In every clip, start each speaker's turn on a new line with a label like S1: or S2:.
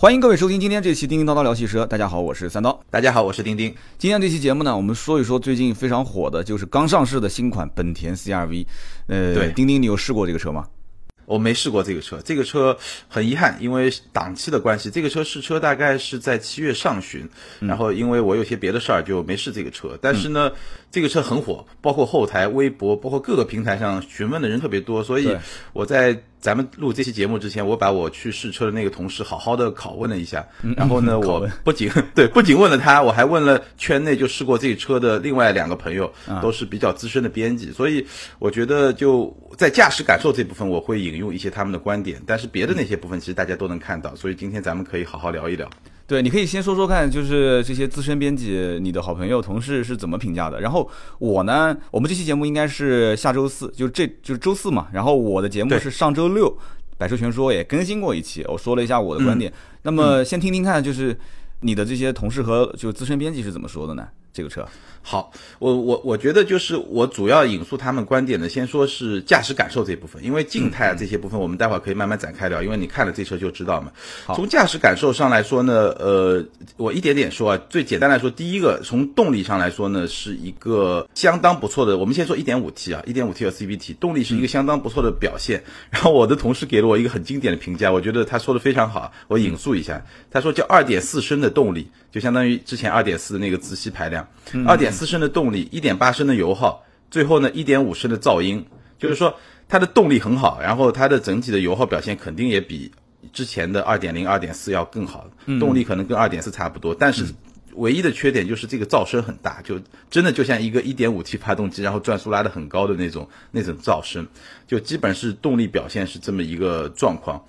S1: 欢迎各位收听今天这期《叮叮叨叨聊汽车》。大家好，我是三刀。
S2: 大家好，我是丁丁。
S1: 今天这期节目呢，我们说一说最近非常火的，就是刚上市的新款本田 CRV。呃，
S2: 对
S1: 丁丁，你有试过这个车吗？
S2: 我没试过这个车，这个车很遗憾，因为档期的关系，这个车试车大概是在七月上旬，然后因为我有些别的事儿就没试这个车。但是呢，这个车很火，包括后台、微博，包括各个平台上询问的人特别多，所以我在咱们录这期节目之前，我把我去试车的那个同事好好的拷问了一下，然后呢，我不仅 对不仅问了他，我还问了圈内就试过这车的另外两个朋友，都是比较资深的编辑，所以我觉得就在驾驶感受这部分，我会引用一些他们的观点，但是别的那些部分其实大家都能看到，所以今天咱们可以好好聊一聊。
S1: 对，你可以先说说看，就是这些资深编辑、你的好朋友、同事是怎么评价的。然后我呢，我们这期节目应该是下周四，就这就是周四嘛。然后我的节目是上周六，百车全说也更新过一期，我说了一下我的观点。那么先听听看，就是你的这些同事和就资深编辑是怎么说的呢？这个车，
S2: 好，我我我觉得就是我主要引述他们观点的，先说是驾驶感受这部分，因为静态啊这些部分我们待会儿可以慢慢展开聊，因为你看了这车就知道嘛。
S1: 好
S2: 从驾驶感受上来说呢，呃，我一点点说啊，最简单来说，第一个从动力上来说呢，是一个相当不错的。我们先说 1.5T 啊，1.5T 和 CVT 动力是一个相当不错的表现。然后我的同事给了我一个很经典的评价，我觉得他说的非常好，我引述一下，他说叫2.4升的动力，就相当于之前2.4的那个自吸排量。二点四升的动力，一点八升的油耗，最后呢一点五升的噪音，就是说它的动力很好，然后它的整体的油耗表现肯定也比之前的二点零、二点四要更好，动力可能跟二点四差不多，但是。唯一的缺点就是这个噪声很大，就真的就像一个 1.5T 发动机，然后转速拉得很高的那种那种噪声，就基本是动力表现是这么一个状况。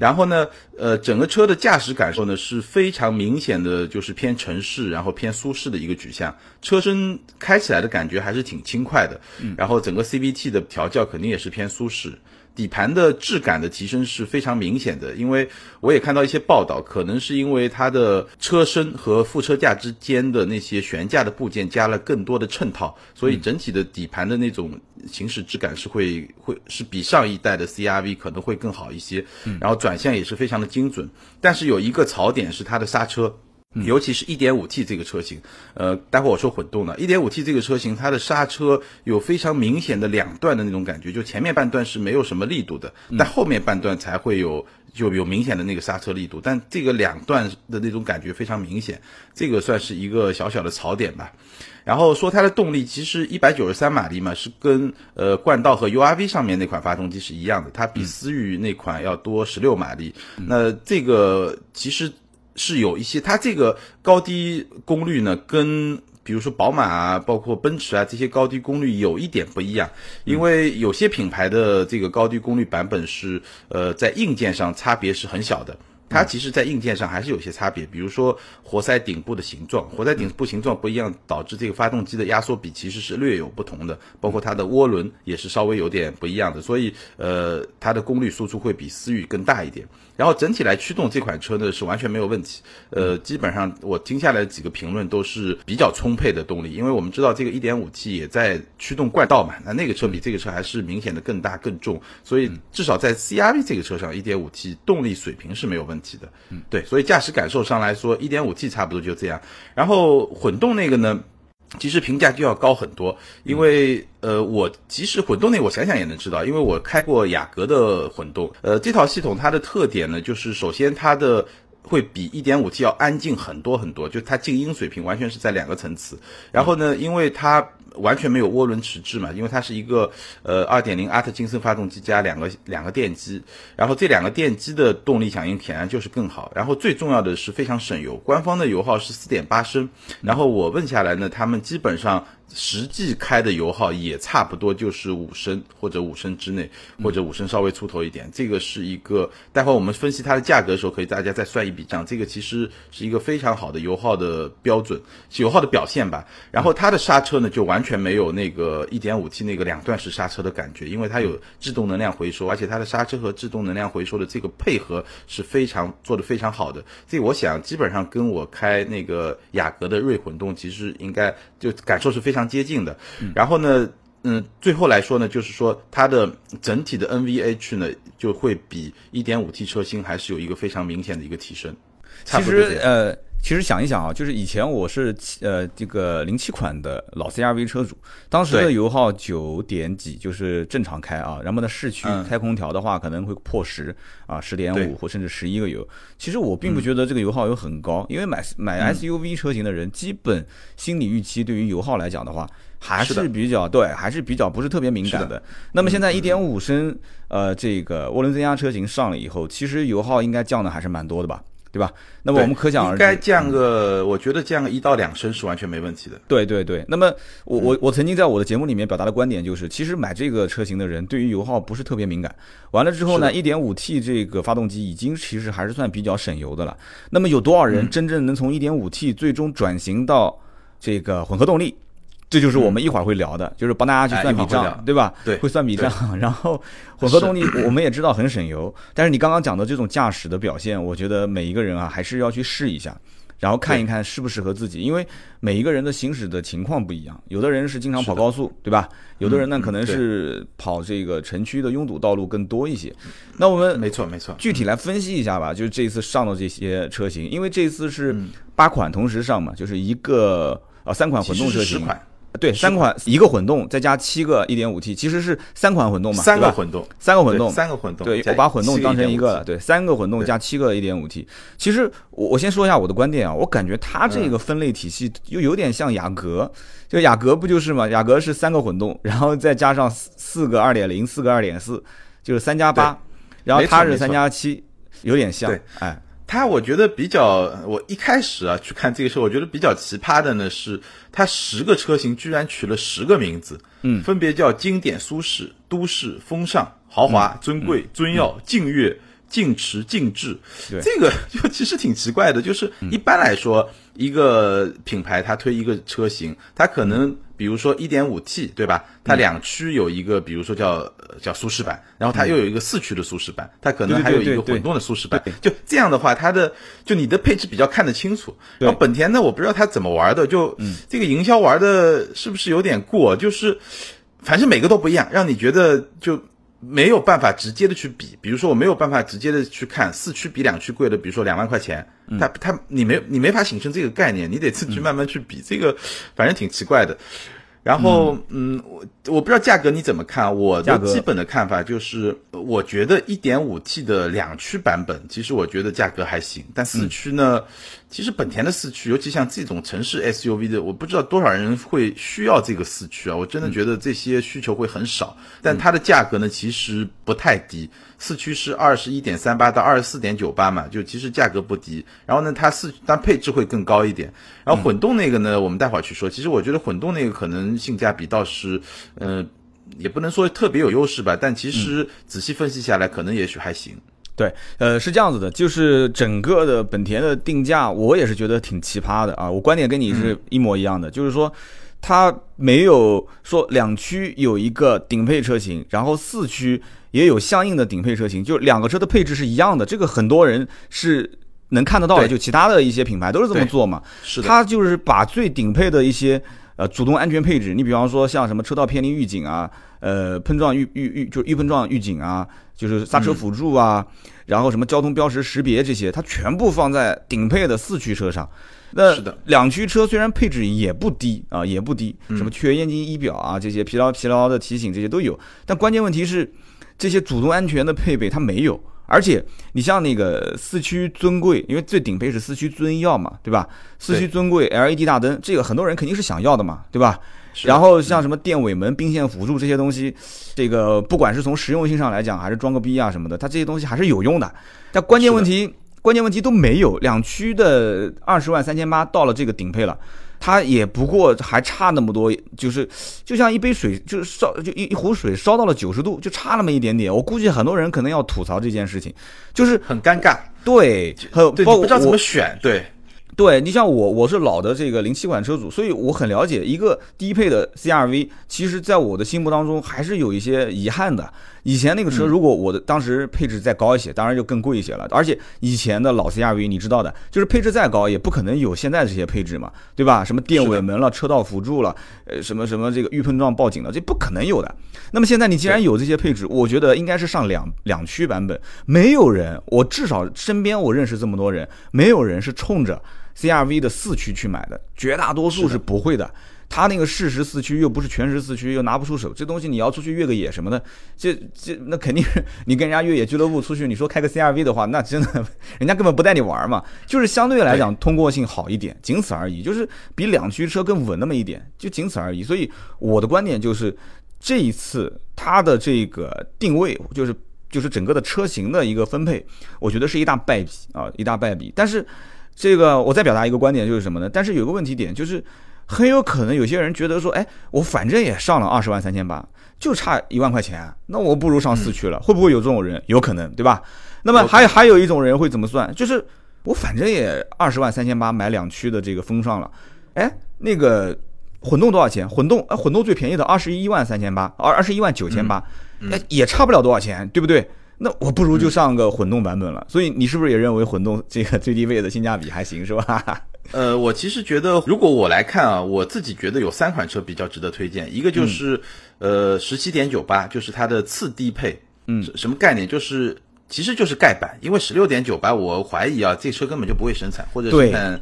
S2: 然后呢，呃，整个车的驾驶感受呢是非常明显的，就是偏城市，然后偏舒适的一个取向。车身开起来的感觉还是挺轻快的，然后整个 CVT 的调教肯定也是偏舒适。底盘的质感的提升是非常明显的，因为我也看到一些报道，可能是因为它的车身和副车架之间的那些悬架的部件加了更多的衬套，所以整体的底盘的那种行驶质感是会会是比上一代的 CRV 可能会更好一些，然后转向也是非常的精准，但是有一个槽点是它的刹车。尤其是一点五 T 这个车型，呃，待会儿我说混动的 1.5T 这个车型，它的刹车有非常明显的两段的那种感觉，就前面半段是没有什么力度的，但后面半段才会有就有明显的那个刹车力度，但这个两段的那种感觉非常明显，这个算是一个小小的槽点吧。然后说它的动力，其实一百九十三马力嘛，是跟呃冠道和 URV 上面那款发动机是一样的，它比思域那款要多十六马力。那这个其实。是有一些，它这个高低功率呢，跟比如说宝马啊，包括奔驰啊这些高低功率有一点不一样，因为有些品牌的这个高低功率版本是呃在硬件上差别是很小的。它其实，在硬件上还是有些差别，比如说活塞顶部的形状，活塞顶部形状不一样，导致这个发动机的压缩比其实是略有不同的，包括它的涡轮也是稍微有点不一样的，所以呃，它的功率输出会比思域更大一点。然后整体来驱动这款车呢是完全没有问题，呃，基本上我听下来几个评论都是比较充沛的动力，因为我们知道这个 1.5T 也在驱动冠道嘛，那那个车比这个车还是明显的更大更重，所以至少在 CRV 这个车上，1.5T 动力水平是没有问题的，嗯，对，所以驾驶感受上来说，1.5T 差不多就这样。然后混动那个呢？其实评价就要高很多，因为呃，我其实混动那我想想也能知道，因为我开过雅阁的混动，呃，这套系统它的特点呢，就是首先它的会比一点五 T 要安静很多很多，就它静音水平完全是在两个层次。然后呢，因为它完全没有涡轮迟滞嘛，因为它是一个呃2.0阿特金森发动机加两个两个电机，然后这两个电机的动力响应显然就是更好。然后最重要的是非常省油，官方的油耗是4.8升，然后我问下来呢，他们基本上。实际开的油耗也差不多就是五升或者五升之内，或者五升稍微出头一点。这个是一个，待会我们分析它的价格的时候，可以大家再算一笔账。这个其实是一个非常好的油耗的标准，油耗的表现吧。然后它的刹车呢，就完全没有那个一点五 T 那个两段式刹车的感觉，因为它有制动能量回收，而且它的刹车和制动能量回收的这个配合是非常做的非常好的。这我想基本上跟我开那个雅阁的锐混动其实应该就感受是非常。接近的，然后呢，嗯，最后来说呢，就是说它的整体的 NVH 呢，就会比 1.5T 车型还是有一个非常明显的一个提升。
S1: 其实呃，其实想一想啊，就是以前我是呃这个零七款的老 CRV 车主，当时的油耗九点几，就是正常开啊，然后呢市区
S2: 嗯
S1: 开空调的话可能会破十啊，十点
S2: 对
S1: 五或甚至十一个油。其实我并不觉得这个油耗有很高，因为买买
S2: 嗯
S1: SUV 车型的人，基本心理预期对于油耗来讲的话。还
S2: 是
S1: 比较对，还是比较不是特别敏感的
S2: 的。
S1: 那么现在一点五升呃这个涡轮增压车型上了以后，其实油耗应该降的还是蛮多的吧，对吧？那么我们可想而知，
S2: 应该降个，我觉得降个一到两升是完全没问题的。
S1: 对对对，那么我我我曾经在我的节目里面表达的观点就是，其实买这个车型的人对于油耗不是特别敏感。完了之后呢，
S2: 是
S1: 一点五 T 这个发动机已经其实还是算比较省油的了。那么有多少
S2: 嗯
S1: 人真正能从一点五 T 最终转型到这个混合动力？这就是我们一会儿会聊的，就是帮大家去
S2: 哎
S1: 算笔账，对吧？
S2: 对。
S1: 会算笔账。然后混合动力我们也知道很省油，但是你刚刚讲的这种驾驶的表现，我觉得每一个人啊还是要去试一下。然后看一看适不适合自己，因为每一个人的行驶的情况不一样，有的人是经常跑高速，对吧？有的人呢
S2: 嗯
S1: 可能是跑这个城区的拥堵道路更多一些。那我们
S2: 没错没错，
S1: 具体来分析一下吧，就是这一次上的这些车型，因为这次是
S2: 嗯。
S1: 八款同时上嘛，就是一个啊三款混动车型，对，三款一个混动再加七个一点五 T，其实是三款混动嘛，
S2: 三个混动，
S1: 三个混动，
S2: 三个混动，
S1: 对，我把混动当成一个了，对，三个混动加七个一点五 T。其实我我先说一下我的观点啊，我感觉它这
S2: 嗯。
S1: 个分类体系又有点像雅阁，就雅阁不就是嘛？雅阁是三个混动，然后再加上四四个二点零，四个二点四，就是三加八，然后它是三加七，有点像
S2: 对，
S1: 哎，
S2: 它我觉得比较，我一开始啊去看这个车，我觉得比较奇葩的呢是，它十个车型居然取了十个名字，
S1: 嗯。
S2: 分别叫经典、舒适、都市、风尚、豪华、
S1: 嗯。
S2: 尊贵、尊耀、劲越、劲驰、劲致。
S1: 对
S2: 这个 就其实挺奇怪的，就是一般来说，一个品牌它推一个车型，它可能比如说一点五 T 对吧？它两驱有一个，比如说叫呃叫舒适版，然后它又有一个四驱的舒适版，它可能还有一个混动的舒适版。就这样的话，它的就你的配置比较看得清楚。然后本田呢，我不知道它怎么玩的，就这个营销玩的是不是有点过？就是反正每个都不一样，让你觉得就。没有办法直接的去比，比如说我没有办法直接的去看四驱比两驱贵的，比如说两万块钱，它它你没你没法形成这个概念，你得自己慢慢去比，这个反正挺奇怪的。然后，嗯，我我不知道价格你怎么看，我的基本的看法就是，我觉得一点五 T 的两驱版本，其实我觉得价格还行，但四驱呢，其实本田的四驱，尤其像这种城市 SUV 的，我不知道多少人会需要这个四驱啊，我真的觉得这些需求会很少，但它的价格呢，其实不太低，四驱是二十一点三八到二十四点九八嘛，就其实价格不低。然后呢，它四但配置会更高一点。然后混动那个呢，我们待会儿去说。其实我觉得混动那个可能性价比倒是，呃，也不能说特别有优势吧，但其实仔细分析下来，可能也许还行。
S1: 对，呃，是这样子的，就是整个的本田的定价，我也是觉得挺奇葩的啊。我观点跟你是一模一样的，就是说，它没有说两驱有一个顶配车型，然后四驱也有相应的顶配车型，就两个车的配置是一样的。这个很多人是能看得到的，就其他的一些品牌都是这么做嘛。
S2: 是的，
S1: 它就是把最顶配的一些呃主动安全配置，你比方说像什么车道偏离预警啊，呃碰撞预预预就是预碰撞预警啊，就是刹车辅助啊，然后什么交通标识识别这些，它全部放在顶配的四驱车上。那
S2: 是的
S1: 两驱车虽然配置也不低啊，也不低，什么缺液晶仪表啊，这些疲劳疲劳的提醒这些都有，但关键问题是这些主动安全的配备它没有。而且你像那个四驱尊贵，因为最顶配是四驱尊耀嘛，对吧？四驱尊贵 LED 大灯，这个很多人肯定是想要的嘛，对吧？然后像什么电尾门、并线辅助这些东西，这个不管是从实用性上来讲，还是装个逼啊什么的，它这些东西还是有用的。但关键问题，关键问题都没有。两驱的二十万三千八到了这个顶配了，它也不过还差那么多，就是就像一杯水，就是烧就一一壶水烧到了九十度，就差那么一点点。我估计很多人可能要吐槽这件事情，就是
S2: 很尴尬。
S1: 对，还有
S2: 对，
S1: 包括
S2: 你不知道怎么选。对，
S1: 对你像我，我是老的这个零七款车主，所以我很了解一个低配的 CRV，其实在我的心目当中还是有一些遗憾的。以前那个车，如果我的当时配置再高一些，当然就更贵一些了。而且以前的老 CRV，你知道的，就是配置再高，也不可能有现在这些配置嘛，对吧？什么电尾门了、车道辅助了，呃，什么什么这个预碰撞报警了，这不可能有的。那么现在你既然有这些配置，我觉得应该是上两两驱版本。没有人，我至少身边我认识这么多人，没有人是冲着 CRV 的四驱去买的，绝大多数是不会的。他那个适时四驱又不是全时四驱，又拿不出手，这东西你要出去越个野什么的，这这那肯定是你跟人家越野俱乐部出去，你说开个 CRV 的话，那真的人家根本不带你玩嘛。就是相对来讲通过性好一点，仅此而已，就是比两驱车更稳那么一点，就仅此而已。所以我的观点就是，这一次它的这个定位，就是就是整个的车型的一个分配，我觉得是一大败笔啊，一大败笔。但是这个我再表达一个观点就是什么呢？但是有个问题点就是。很有可能有些人觉得说，哎，我反正也上了二十万三千八，就差一万块钱，那我不如上四驱了。会不会有这种人？有可能，对吧？那么还还有一种人会怎么算？就是我反正也二十万三千八买两驱的这个风尚了，哎，那个混动多少钱？混动啊，混动最便宜的二十一万三千八，二二十一万九千八，哎，也差不了多少钱，对不对？那我不如就上个混动版本了。所以你是不是也认为混动这个最低位的性价比还行，是吧？
S2: 呃，我其实觉得，如果我来看啊，我自己觉得有三款车比较值得推荐。一个就是，呃，十七点九八，就是它的次低配。
S1: 嗯，
S2: 什么概念？就是其实就是盖板，因为十六点九八，我怀疑啊，这车根本就不会生产，或者生产，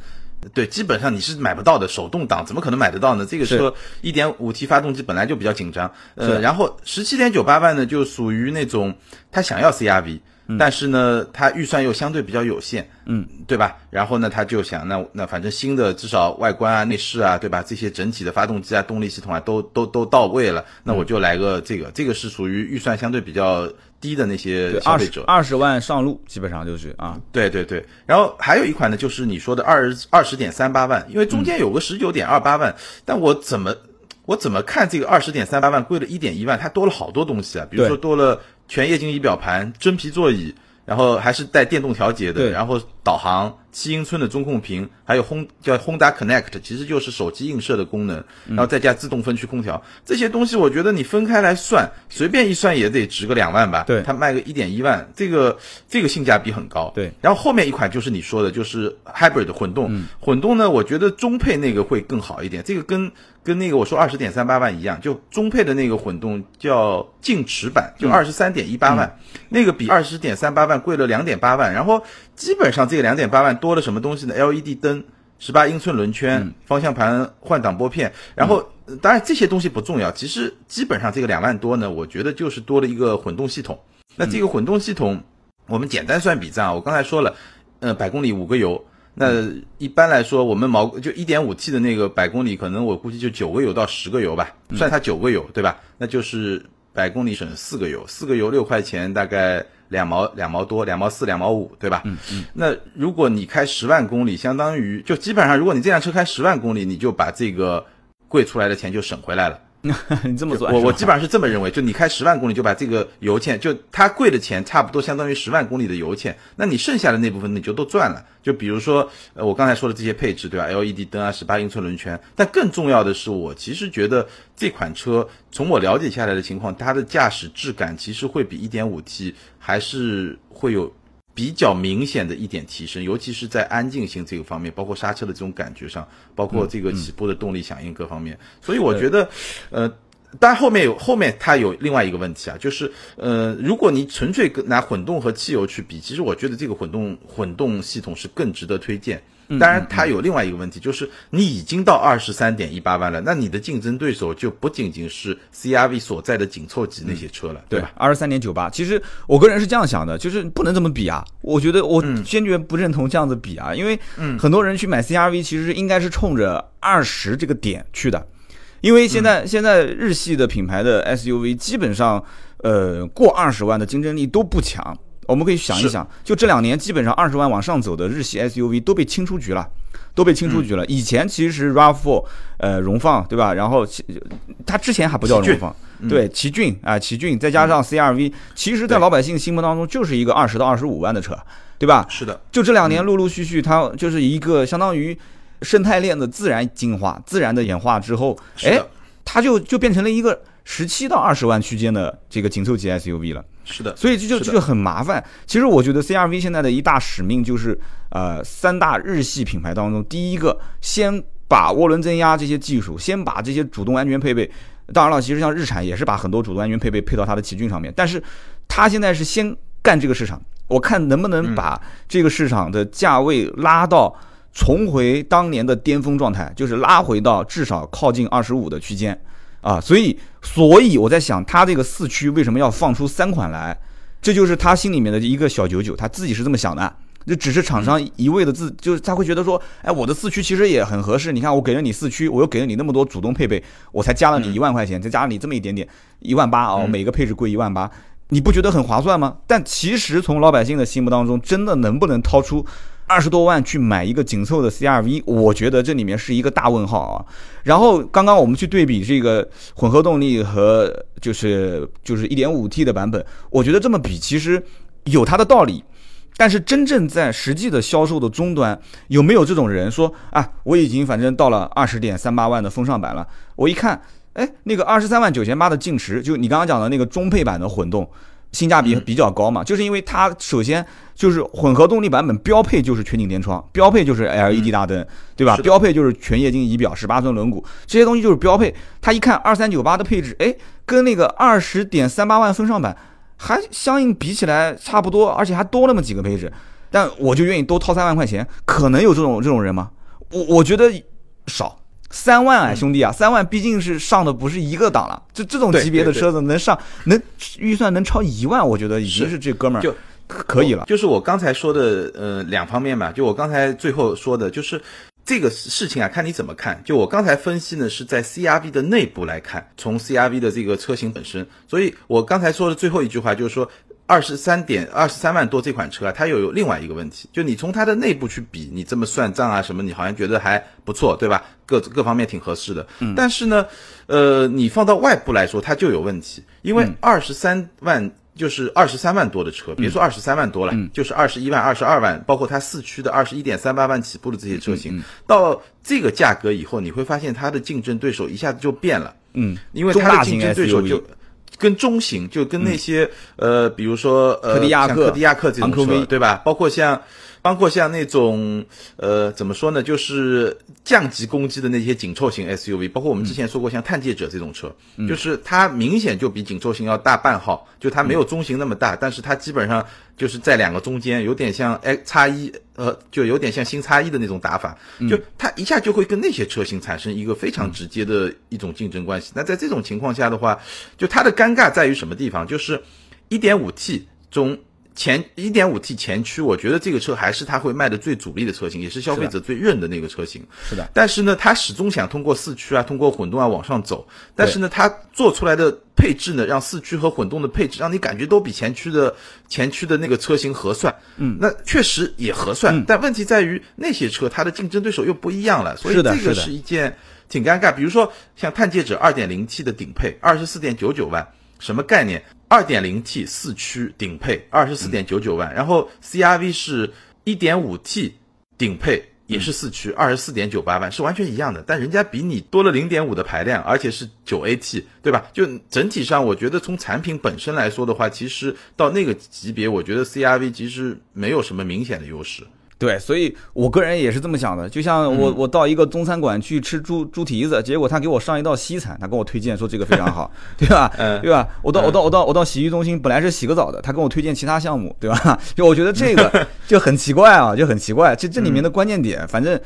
S2: 对，基本上你是买不到的。手动挡怎么可能买得到呢？这个车一点五 T 发动机本来就比较紧张。呃，然后十七点九八万呢，就属于那种他想要 CRV。但是呢，他预算又相对比较有限，
S1: 嗯，
S2: 对吧？然后呢，他就想，那那反正新的至少外观啊、内饰啊，对吧？这些整体的发动机啊、动力系统啊，都都都到位了，那我就来个这个，这个是属于预算相对比较低的那些消费者，
S1: 二十万上路基本上就是啊，
S2: 对对对。然后还有一款呢，就是你说的二二十点三八万，因为中间有个十九点二八万，但我怎么我怎么看这个二十点三八万贵了一点一万，它多了好多东西啊，比如说多了。全液晶仪表盘、真皮座椅，然后还是带电动调节的，然后导航、七英寸的中控屏，还有轰叫 Honda Connect，其实就是手机映射的功能，然后再加自动分区空调，这些东西我觉得你分开来算，随便一算也得值个两万吧。
S1: 对，
S2: 它卖个一点一万，这个这个性价比很高。
S1: 对，
S2: 然后后面一款就是你说的，就是 Hybrid 混动，混动呢，我觉得中配那个会更好一点，这个跟。跟那个我说二十点三八万一样，就中配的那个混动叫劲驰版，就二十三点一八万，那个比二十点三八万贵了两点八万。然后基本上这个两点八万多了什么东西呢？LED 灯、十八英寸轮圈、方向盘换挡拨片。然后当然这些东西不重要，其实基本上这个两万多呢，我觉得就是多了一个混动系统。那这个混动系统，我们简单算笔账，我刚才说了，呃，百公里五个油。那一般来说，我们毛就一点五 T 的那个百公里，可能我估计就九个油到十个油吧，算它九个油，对吧？那就是百公里省四个油，四个油六块钱，大概两毛两毛多，两毛四两毛五，对吧？
S1: 嗯嗯。
S2: 那如果你开十万公里，相当于就基本上，如果你这辆车开十万公里，你就把这个贵出来的钱就省回来了。
S1: 你这么做，
S2: 我我基本上是这么认为，就你开十万公里就把这个油钱，就它贵的钱差不多相当于十万公里的油钱，那你剩下的那部分你就都赚了。就比如说，呃，我刚才说的这些配置，对吧？LED 灯啊，十八英寸轮圈，但更重要的是，我其实觉得这款车从我了解下来的情况，它的驾驶质感其实会比一点五 T 还是会有。比较明显的一点提升，尤其是在安静性这个方面，包括刹车的这种感觉上，包括这个起步的动力响应各方面。所以我觉得，呃，当然后面有后面它有另外一个问题啊，就是呃，如果你纯粹拿混动和汽油去比，其实我觉得这个混动混动系统是更值得推荐。当然，它有另外一个问题，就是你已经到二十三点一八万了，那你的竞争对手就不仅仅是 CRV 所在的紧凑级那些车了，对吧？
S1: 二十三点九八，其实我个人是这样想的，就是不能这么比啊。我觉得我坚决不认同这样子比啊，因为很多人去买 CRV，其实应该是冲着二十这个点去的，因为现在现在日系的品牌的 SUV 基本上，呃，过二十万的竞争力都不强。我们可以想一想，就这两年基本上二十万往上走的日系 SUV 都被清出局了，都被清出局了。以前其实 RAV4 呃荣放对吧？然后其它之前还不叫荣放，对奇骏啊奇骏，再加上 CRV，其实在老百姓心目当中就是一个二十到二十五万的车，对吧？
S2: 是的，
S1: 就这两年陆陆续续，它就是一个相当于生态链的自然进化、自然的演化之后，哎，它就就变成了一个十七到二十万区间的这个紧凑级 SUV 了。
S2: 是的，
S1: 所以这就这就很麻烦。其实我觉得 CRV 现在的一大使命就是，呃，三大日系品牌当中，第一个先把涡轮增压这些技术，先把这些主动安全配备。当然了，其实像日产也是把很多主动安全配备配到它的奇骏上面，但是它现在是先干这个市场，我看能不能把这个市场的价位拉到重回当年的巅峰状态，就是拉回到至少靠近二十五的区间。啊，所以，所以我在想，他这个四驱为什么要放出三款来？这就是他心里面的一个小九九，他自己是这么想的。这只是厂商一味的自，就是他会觉得说，哎，我的四驱其实也很合适。你看，我给了你四驱，我又给了你那么多主动配备，我才加了你一万块钱，再加了你这么一点点，一万八啊，每个配置贵一万八，你不觉得很划算吗？但其实从老百姓的心目当中，真的能不能掏出？二十多万去买一个紧凑的 CRV，我觉得这里面是一个大问号啊。然后刚刚我们去对比这个混合动力和就是就是一点五 T 的版本，我觉得这么比其实有它的道理。但是真正在实际的销售的终端，有没有这种人说啊，我已经反正到了二十点三八万的风尚版了，我一看，哎，那个二十三万九千八的劲驰，就你刚刚讲的那个中配版的混动。性价比比较高嘛，就是因为它首先就是混合动力版本标配就是全景天窗，标配就是 LED 大灯，对吧？标配就是全液晶仪表，十八寸轮毂，这些东西就是标配。它一看二三九八的配置，哎，跟那个二十点三八万风尚版还相应比起来差不多，而且还多那么几个配置，但我就愿意多掏三万块钱，可能有这种这种人吗？我我觉得少。三万啊，兄弟啊，三万毕竟是上的不是一个档了，这这种级别的车子能上，能预算能超一万，我觉得已经是这哥们儿
S2: 就
S1: 可以了。
S2: 就是我刚才说的，呃，两方面吧。就我刚才最后说的，就是这个事情啊，看你怎么看。就我刚才分析呢，是在 CRV 的内部来看，从 CRV 的这个车型本身。所以我刚才说的最后一句话就是说。二十三点二十三万多这款车啊，它又有另外一个问题，就你从它的内部去比，你这么算账啊什么，你好像觉得还不错，对吧？各各方面挺合适的。嗯。但是呢，呃，你放到外部来说，它就有问题，因为二十三万就是二十三万多的车，别说二十三万多了，就是二十一万、二十二万，包括它四驱的二十一点三八万起步的这些车型，到这个价格以后，你会发现它的竞争对手一下子就变了。
S1: 嗯。
S2: 因为它的竞争对手就。跟中型就跟那些呃，比如说呃，
S1: 柯迪亚克、
S2: 柯迪亚克这种车，对吧？包括像。包括像那种，呃，怎么说呢，就是降级攻击的那些紧凑型 SUV，包括我们之前说过像探界者这种车，就是它明显就比紧凑型要大半号，就它没有中型那么大，但是它基本上就是在两个中间，有点像 X 叉一，呃，就有点像新叉一的那种打法，就它一下就会跟那些车型产生一个非常直接的一种竞争关系。那在这种情况下的话，就它的尴尬在于什么地方？就是 1.5T 中。前一点五 T 前驱，我觉得这个车还是它会卖的最主力的车型，也是消费者最认的那个车型。
S1: 是的。
S2: 但是呢，它始终想通过四驱啊，通过混动啊往上走。但是呢，它做出来的配置呢，让四驱和混动的配置让你感觉都比前驱的前驱的那个车型合算。
S1: 嗯。
S2: 那确实也合算，但问题在于那些车它的竞争对手又不一样了，所以这个是一件挺尴尬。比如说像探界者二点零 T 的顶配，二十四点九九万。什么概念？二点零 T 四驱顶配二十四点九九万，然后 CRV 是一点五 T 顶配也是四驱二十四点九八万，是完全一样的，但人家比你多了零点五的排量，而且是九 AT，对吧？就整体上，我觉得从产品本身来说的话，其实到那个级别，我觉得 CRV 其实没有什么明显的优势。
S1: 对，所以我个人也是这么想的。就像我，我到一个中餐馆去吃猪猪蹄子，结果他给我上一道西餐，他跟我推荐说这个非常好，对吧？对吧？我到我到我到我到洗浴中心，本来是洗个澡的，他跟我推荐其他项目，对吧？就我觉得这个 就很奇怪啊，就很奇怪。这这里面的关键点，反正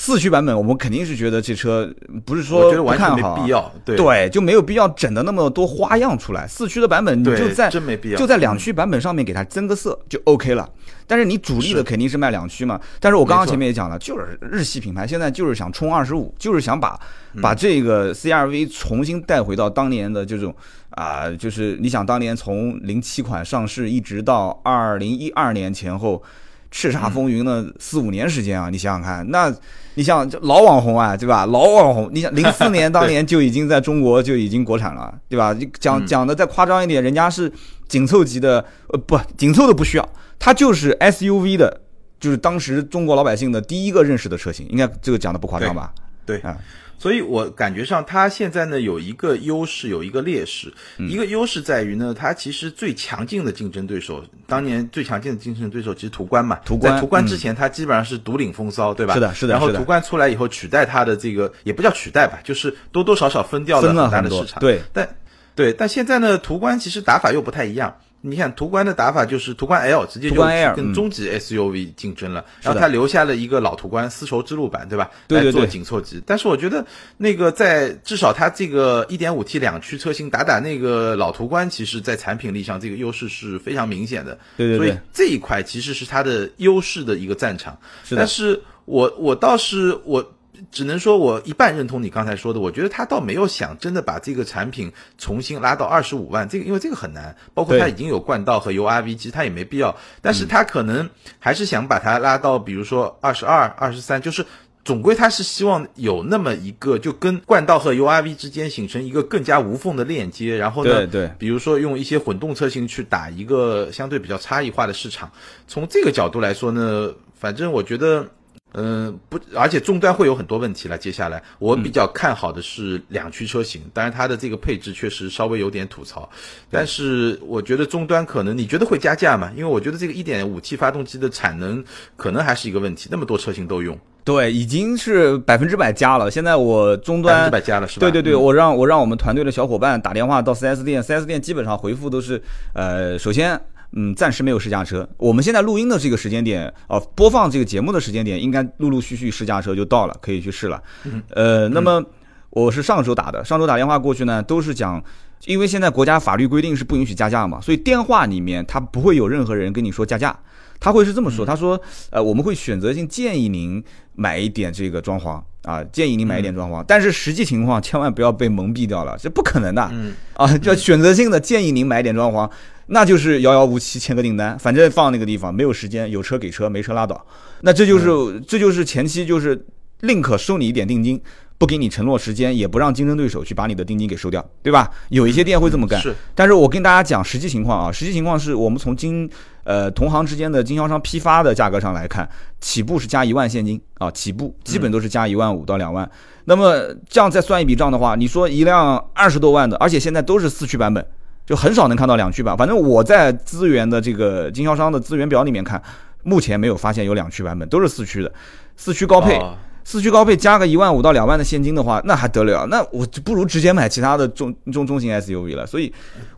S1: 四驱版本我们肯定是觉得这车不是
S2: 我
S1: 说不看好啊
S2: 必要。对
S1: 对，就没有必要整的那么多花样出来。四驱的版本你就在
S2: 真没必要
S1: 就在两驱版本上面给它增个色就 OK 了。但是你主力的肯定是卖两驱嘛。但是我刚刚前面也讲了，就是日系品牌现在就是想冲二十五，就是想把
S2: 嗯
S1: 把这个 CRV 重新带回到当年的这种啊、就是你想当年从零七款上市一直到二零一二年前后。叱咤风云的四五年时间啊！你想想看，那你像这老网红啊，对吧？老网红，你想零四年 当年就已经在中国就已经国产了，对吧？你讲讲的再夸张一点，人家是紧凑级的，呃，不，紧凑的不需要，它就是 SUV 的，就是当时中国老百姓的第一个认识的车型，应该这个讲的不夸张吧？
S2: 对
S1: 啊，
S2: 所以我感觉上它现在呢有一个优势，有一个劣势。
S1: 嗯
S2: 一个优势在于呢，它其实最强劲的竞争对手，当年最强劲的竞争对手其实途观嘛。
S1: 途观
S2: 途观
S1: 嗯
S2: 之前，它基本上是独领风骚，对吧？
S1: 是的是的
S2: 然后途观出来以后，取代它的这个也不叫取代吧，就是多多少少分掉
S1: 了
S2: 很大的市场。
S1: 对，
S2: 但对，但现在呢，途观其实打法又不太一样。你看途观的打法就是途观 L 直接就跟
S1: 嗯
S2: 中级 SUV 竞争了，然后它留下了一个老途观丝绸之路版，对吧？来做
S1: 对对对
S2: 紧凑级。但是我觉得那个在至少它这个 1.5T 两驱车型打打那个老途观，其实在产品力上这个优势是非常明显的。所以
S1: 对所以，
S2: 这一块其实是它的优势的一个战场。
S1: 是的
S2: 但是我我倒是我只能说我一半认同你刚才说的，我觉得他倒没有想真的把这个产品重新拉到二十五万，这个因为这个很难，包括
S1: 对
S2: 它已经有冠道和 URV，其实它也没必要，但是他可能还是想把它拉到比如说二十二、二十三，就是。总归他是希望有那么一个，就跟冠道和 URV 之间形成一个更加无缝的链接，然后呢，
S1: 对对
S2: 比如说用一些混动车型去打一个相对比较差异化的市场。从这个角度来说呢，反正我觉得，嗯、不，而且终端会有很多问题了。接下来我比较看好的是两驱车型，当然它的这个配置确实稍微有点吐槽，但是我觉得终端可能你觉得会加价吗？因为我觉得这个 1.5T 发动机的产能可能还是一个问题，那么多车型都用，
S1: 对，已经是百分之百加了。现在我终端
S2: 百分之百加了是吧？
S1: 对对对，
S2: 嗯
S1: 我让我让我们团队的小伙伴打电话到 4S 店，4S 店基本上回复都是，呃，首先，嗯，暂时没有试驾车。我们现在录音的这个时间点，哦、播放这个节目的时间点，应该陆陆续续试驾车就到了，可以去试了。呃，那么我是上周打的，上周打电话过去呢，都是讲。因为现在国家法律规定是不允许加价嘛，所以电话里面他不会有任何人跟你说加价，他会是这么说，他说，呃，我们会选择性建议您买一点这个装潢啊，建议您买一点装潢，但是实际情况千万不要被蒙蔽掉了，这不可能的，
S2: 嗯
S1: 啊，就选择性的建议您买点装潢，那就是遥遥无期签个订单，反正放那个地方没有时间，有车给车，没车拉倒，那这就是、这就是前期就是宁可收你一点定金。不给你承诺时间，也不让竞争对手去把你的定金给收掉，对吧？有一些店会这么干，
S2: 是
S1: 但是我跟大家讲实际情况啊，实际情况是我们从经呃同行之间的经销商批发的价格上来看，起步是加一万现金啊，起步基本都是加一万五到两万。那么这样再算一笔账的话，你说一辆二十多万的，而且现在都是四驱版本，就很少能看到两驱版。反正我在资源的这个经销商的资源表里面看，目前没有发现有两驱版本，都是四驱的，四驱高配。
S2: 哦
S1: 四驱高配加个一万五到两万的现金的话，那还得了？那我就不如直接买其他的中中中型 SUV 了。所以，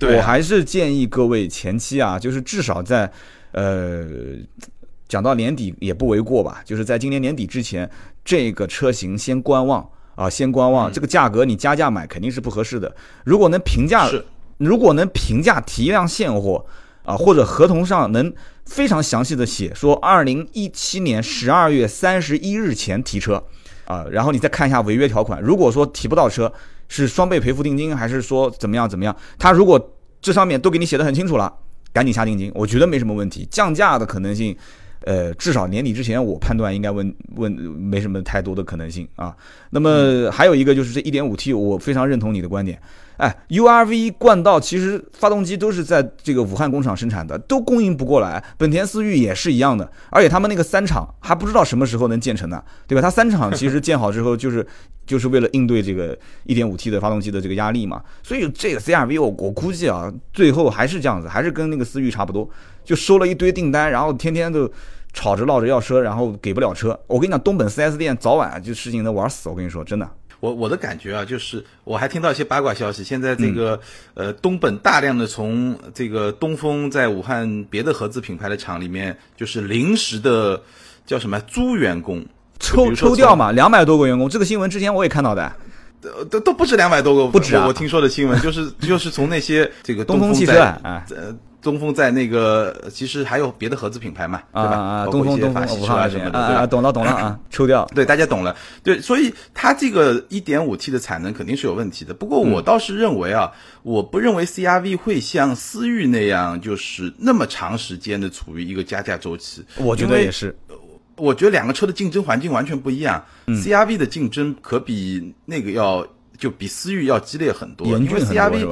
S1: 我还是建议各位前期啊，就是至少在呃讲到年底也不为过吧，就是在今年年底之前，这个车型先观望啊，先观望。
S2: 嗯
S1: 这个价格你加价买肯定是不合适的。如果能平价
S2: 是
S1: 如果能平价提一辆现货啊，或者合同上能非常详细的写说，二零一七年十二月三十一日前提车啊，然后你再看一下违约条款，如果说提不到车，是双倍赔付定金，还是说怎么样怎么样？他如果这上面都给你写的很清楚了，赶紧下定金，我觉得没什么问题，降价的可能性。呃，至少年底之前，我判断应该问问没什么太多的可能性啊。那么还有一个就是这 1.5T，我非常认同你的观点。哎，URV 冠道其实发动机都是在这个武汉工厂生产的，都供应不过来。本田思域也是一样的，而且他们那个三厂还不知道什么时候能建成呢，对吧？它三厂其实建好之后，就是就是为了应对这个 1.5T 的发动机的这个压力嘛。所以这个 CRV 我我估计啊，最后还是这样子，还是跟那个思域差不多，就收了一堆订单，然后天天都。吵着闹着要车，然后给不了车。我跟你讲，东本 4S 店早晚就事情能玩死。我跟你说，真的。
S2: 我我的感觉啊，就是我还听到一些八卦消息，现在这个、呃东本大量的从这个东风在武汉别的合资品牌的厂里面，就是临时的叫什么租员工，
S1: 抽抽掉嘛，两百多个员工，这个新闻之前我也看到的。
S2: 都都都不止两百多个，
S1: 不止啊
S2: 我我听说的新闻就是就是从那些这个
S1: 东风汽车啊
S2: 呃东风在那个其实还有别的合资品牌嘛，对吧？
S1: 东风东风，
S2: 么的，
S1: 啊啊，？懂了懂了啊，抽掉。
S2: 对，大家懂了。对，所以它这个一点五 T 的产能肯定是有问题的。不过
S1: 嗯
S2: 我倒是认为啊，我不认为 CRV 会像思域那样，就是那么长时间的处于一个加价周期。
S1: 我觉得也是，
S2: 我觉得两个车的竞争环境完全不一样。CRV
S1: 嗯
S2: 的竞争可比那个要就比思域要激烈很多，因为 CRV？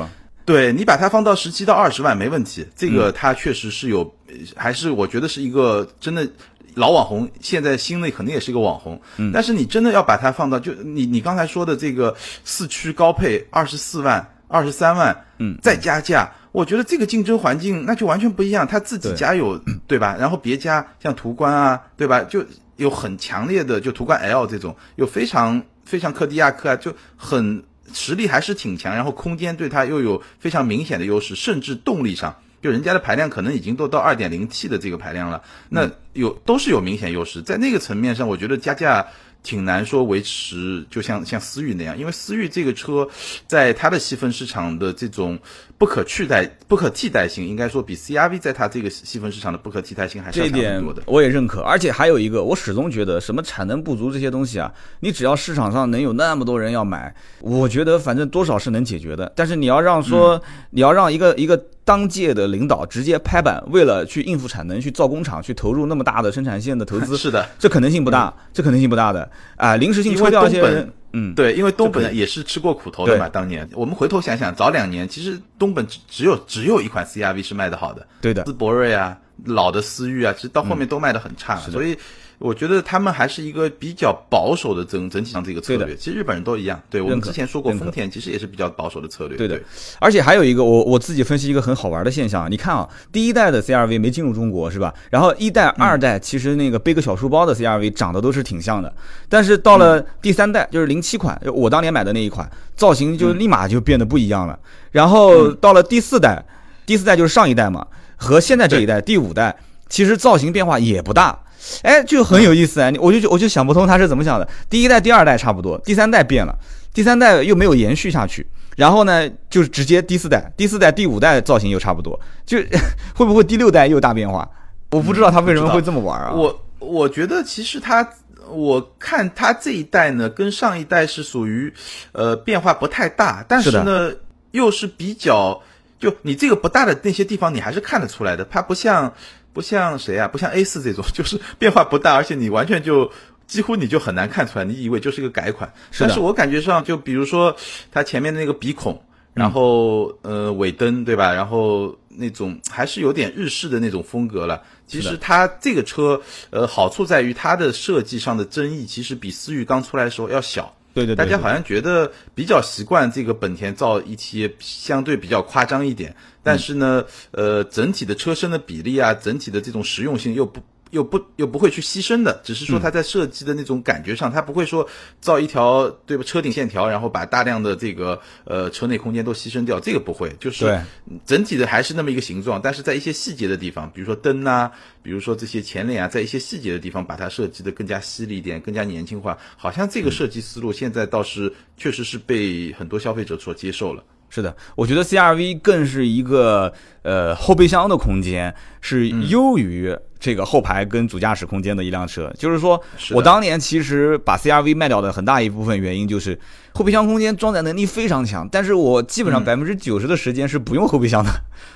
S2: 对你把它放到十七到二十万没问题，这
S1: 嗯
S2: 个它确实是有，呃还是我觉得是一个真的老网红，现在新的肯定也是一个网红。嗯，但是你真的要把它放到就你你刚才说的这个四驱高配二十四万、二十三万，嗯，再加价。我觉得这个竞争环境那就完全不一样，他自己家有 对吧？然后别家像途观啊，对吧？就有很强烈的，就途观 L 这种，有非常非常柯迪亚克啊，就很实力还是挺强，然后空间对它又有非常明显的优势，甚至动力上，就人家的排量可能已经都到二点零 T 的这个排量了，那有都是有明显优势，在那个层面上，我觉得加价。挺难说维持，就像像思域那样，因为思域这个车，在它的细分市场的这种不可取代、不可替代性，应该说比 CRV 在它这个细分市场的不可替代性还
S1: 这一点
S2: 多的。
S1: 我也认可，而且还有一个，我始终觉得什么产能不足这些东西啊，你只要市场上能有那么多人要买，我觉得反正多少是能解决的。但是你要让说，
S2: 嗯
S1: 你要让一个一个当届的领导直接拍板，为了去应付产能，去造工厂，去投入那么大的生产线的投资，
S2: 是的，
S1: 这可能性不大，这可能性不大的啊、临时性抽
S2: 因为
S1: 掉一些人嗯，
S2: 对，因为东本也是吃过苦头的嘛。当年。我们回头想想，早两年其实东本只只有只有一款 CRV 是卖的好的，
S1: 对的，
S2: 思铂睿啊，老的思域啊，其实到后面都卖的很差，所以我觉得他们还是一个比较保守的整整体上这个策略。其实日本人都一样，对我们之前说过，丰田其实也是比较保守的策略。
S1: 对的，而且还有一个，我我自己分析一个很好玩的现象，你看啊，第一代的 CRV 没进入中国是吧？然后一代、二代其实那个背个小书包的 CRV 长得都是挺像的，但是到了第三代，就是零七款，就我当年买的那一款，造型就立马就变得不一样了。然后到了第四代，第四代就是上一代嘛，和现在这一代第五代，其实造型变化也不大。哎，就很有意思啊，你我就我就想不通他是怎么想的。第一代、第二代差不多，第三代变了，第三代又没有延续下去，然后呢，就是直接第四代、第四代、第五代造型又差不多，就 会不会第六代又大变化？我不知道他为什么会这么玩啊。
S2: 我我觉得其实他，我看他这一代呢，跟上一代是属于呃变化不太大，但是
S1: 是
S2: 呢又是比较，就你这个不大的那些地方，你还是看得出来的，它不像不像谁啊，不像 A 四这种，就是变化不大，而且你完全就。几乎你就很难看出来，你以为就是一个改款，但是我感觉上，就比如说它前面的那个鼻孔，然后呃尾灯对吧？然后那种还是有点日式的那种风格了。其实它这个车呃好处在于它的设计上的争议，其实比思域刚出来的时候要小。
S1: 对对对，对
S2: 大家好像觉得比较习惯这个本田造一些相对比较夸张一点，但是呢，呃，整体的车身的比例啊，整体的这种实用性又不。又不又不会去牺牲的，只是说它在设计的那种感觉上，它不会说造一条对吧车顶线条，然后把大量的这个呃车内空间都牺牲掉，这个不会，就是
S1: 对。
S2: 整体的还是那么一个形状，但是在一些细节的地方，比如说灯啊，比如说这些前脸啊，在一些细节的地方把它设计的更加犀利一点，更加年轻化，好像这个设计思路现在倒是确实是被很多消费者所接受了。
S1: 是的，我觉得 CRV 更是一个呃后备箱的空间是优于这个后排跟主驾驶空间的一辆车。就是说我当年其实把 CRV 卖掉的很大一部分原因就是后备箱空间装载能力非常强，但是我基本上百分之九十的时间是不用后备箱的，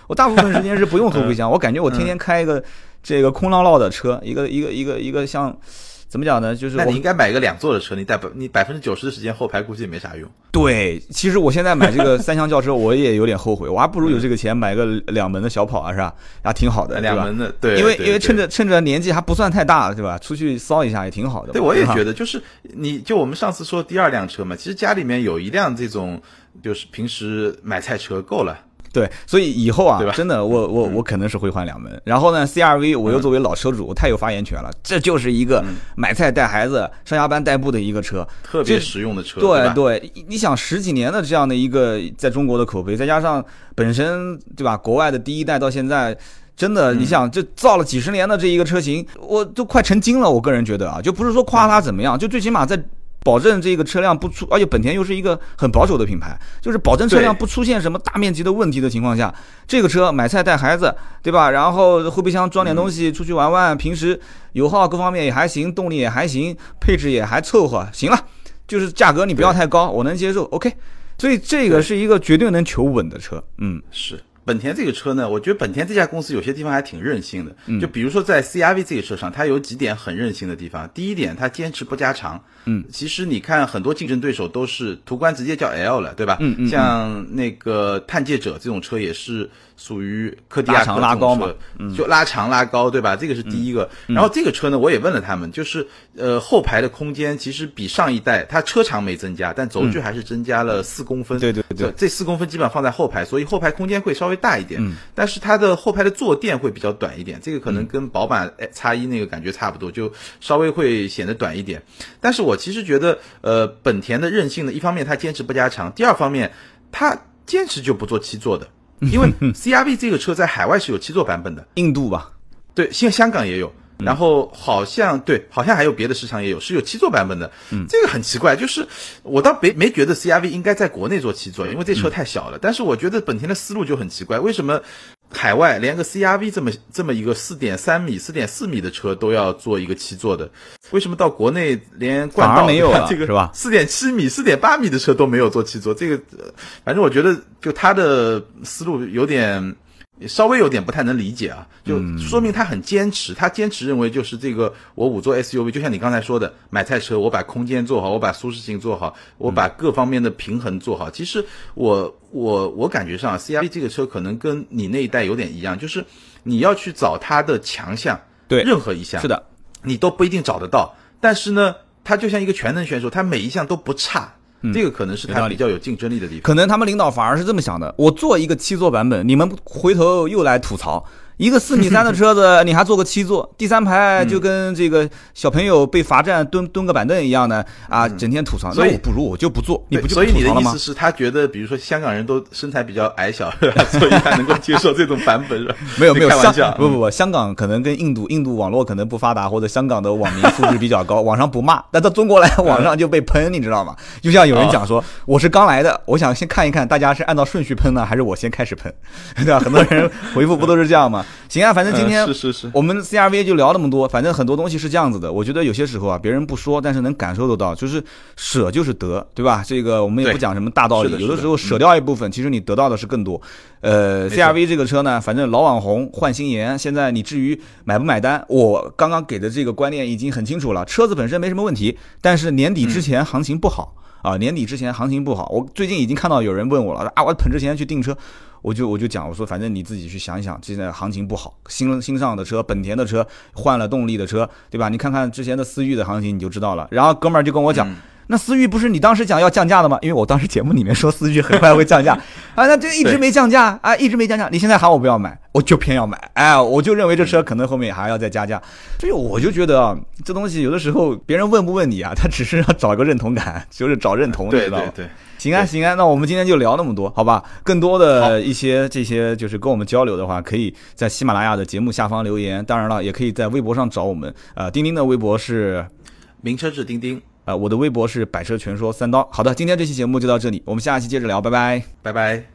S1: 我大部分时间是不用 后备箱，我感觉我天天开一个这个空落落的车，一个一个一个一个像。怎么讲呢？就是
S2: 那
S1: 我
S2: 你应该买一个两座的车，你带百你百分之九十的时间后排估计没啥用。
S1: 对，其实我现在买这个 三厢轿车，我也有点后悔，我还不如有这个钱买个两门的小跑啊，是吧？还挺好的，
S2: 两门的，对，
S1: 因为因为趁着趁着年纪还不算太大，对吧？出去骚一下也挺好的。
S2: 对，我也。觉得，就是你就我们上次说第二辆车嘛，其实家里面有一辆这种，就是平时买菜车够了。
S1: 对，所以以后啊真的，我我我可能是会换两门。然后呢，CRV 我又作为老车主，我太有发言权了。这就是一个买菜带孩子、上下班代步的一个车。
S2: 特别实用的车，
S1: 对？对，你想十几年的这样的一个在中国的口碑，再加上本身对吧，国外的第一代到现在真的，你想这造了几十年的这一个车型，我都快成精了。我个人觉得啊，就不是说夸它怎么样，就最起码在保证这个车辆不出，而且本田又是一个很保守的品牌，就是保证车辆不出现什么大面积的问题的情况下，这个车买菜带孩子，对吧？然后后备箱装点东西出去玩玩，平时油耗各方面也还行，动力也还行，配置也还凑合，行了，就是价格你不要太高，我能接受，OK。所以这个是一个绝对能求稳的车，嗯，
S2: 是。本田这个车呢，我觉得本田这家公司有些地方还挺任性的。就比如说在 CRV 这个车上，它有几点很任性的地方。第一点，它坚持不加长。
S1: 嗯，
S2: 其实你看很多竞争对手都是途观直接叫 L 了，对吧？
S1: 嗯嗯。
S2: 像那个探界者这种车也是属于科迪亚
S1: 克拉高嘛，
S2: 就拉长拉高，对吧？这个是第一个。然后这个车呢，我也问了他们，就是呃后排的空间其实比上一代它车长没增加，但轴距还是增加了四公分。
S1: 对对对。
S2: 这四公分基本上放在后排，所以后排空间会稍微大一点。嗯。但是它的后排的坐垫会比较短一点，这个可能跟宝马叉一那个感觉差不多，就稍微会显得短一点。但是我其实觉得。呃，本田的韧性呢，一方面它坚持不加长，第二方面它坚持就不做七座的，因为 CRV 这个车在海外是有七座版本的，
S1: 印度吧？
S2: 对，现在香港也有，然后好像对，好像还有别的市场也有，是有七座版本的。嗯，这个很奇怪，就是我倒没没觉得 CRV 应该在国内做七座，因为这车太小了。但是我觉得本田的思路就很奇怪，为什么？海外连个 CRV 这么这么一个四点三米、四点四米的车都要做一个七座的，为什么到国内连冠道
S1: 没有
S2: 这个
S1: 是吧？
S2: 四点七米、四点八米的车都没有做七座，这个反正我觉得就他的思路有点。稍微有点不太能理解啊，就说明他很坚持，他坚持认为就是这个我五座 SUV，就像你刚才说的，买菜车我把空间做好，我把舒适性做好，我把各方面的平衡做好。其实我我我感觉上 CRV 这个车可能跟你那一代有点一样，就是你要去找它的强项，
S1: 对，
S2: 任何一项
S1: 是的，
S2: 你都不一定找得到。但是呢，它就像一个全能选手，它每一项都不差。这个可能是它比较有竞争力的地方。
S1: 可能他们领导反而是这么想的：我做一个七座版本，你们回头又来吐槽。一个四米三的车子，你还坐个七座，第三排就跟这个小朋友被罚站蹲蹲个板凳一样的啊，整天吐槽。
S2: 所以
S1: 不如我就不坐，你不就
S2: 所以你的意思是，他觉得比如说香港人都身材比较矮小，所以他能够接受这种版本是？
S1: 没有没有，
S2: 开玩笑。
S1: 不不不，香港可能跟印度，印度网络可能不发达，或者香港的网民素质比较高，网上不骂，但到中国来网上就被喷，你知道吗？就像有人讲说，我是刚来的，我想先看一看大家是按照顺序喷呢，还是我先开始喷，对吧？很多人回复不都是这样吗？行啊，反正今天。
S2: 是是是，
S1: 我们 CRV 就聊那么多，反正很多东西是这样子的。我觉得有些时候啊，别人不说，但是能感受得到，就是舍就是得，对吧？这个我们也不讲什么大道理，有的时候舍掉一部分，其实你得到的是更多。呃，CRV 这个车呢，反正老网红换新颜，现在你至于买不买单，我刚刚给的这个观念已经很清楚了。车子本身没什么问题，但是年底之前行情不好啊，年底之前行情不好。我最近已经看到有人问我了啊，我捧着钱去订车。我就我就讲，我说反正你自己去想一想，现在行情不好，新新上的车，本田的车换了动力的车，对吧？你看看之前的思域的行情，你就知道了。然后哥们儿就跟我讲，那思域不是你当时讲要降价的吗？因为我当时节目里面说思域很快会降价，啊，那这一直没降价啊，一直没降价。你现在喊我不要买，我就偏要买，哎，我就认为这车可能后面还要再加价。所以我就觉得啊，这东西有的时候别人问不问你啊，他只是要找个认同感，就是找认同，你知道
S2: 吗？对。
S1: 行啊，行啊，那我们今天就聊那么多，好吧？更多的一些这些就是跟我们交流的话，可以在喜马拉雅的节目下方留言。当然了，也可以在微博上找我们。呃，钉钉的微博是
S2: 名车志钉钉，
S1: 呃，我的微博是百车全说三刀。好的，今天这期节目就到这里，我们下期接着聊，拜拜，
S2: 拜拜。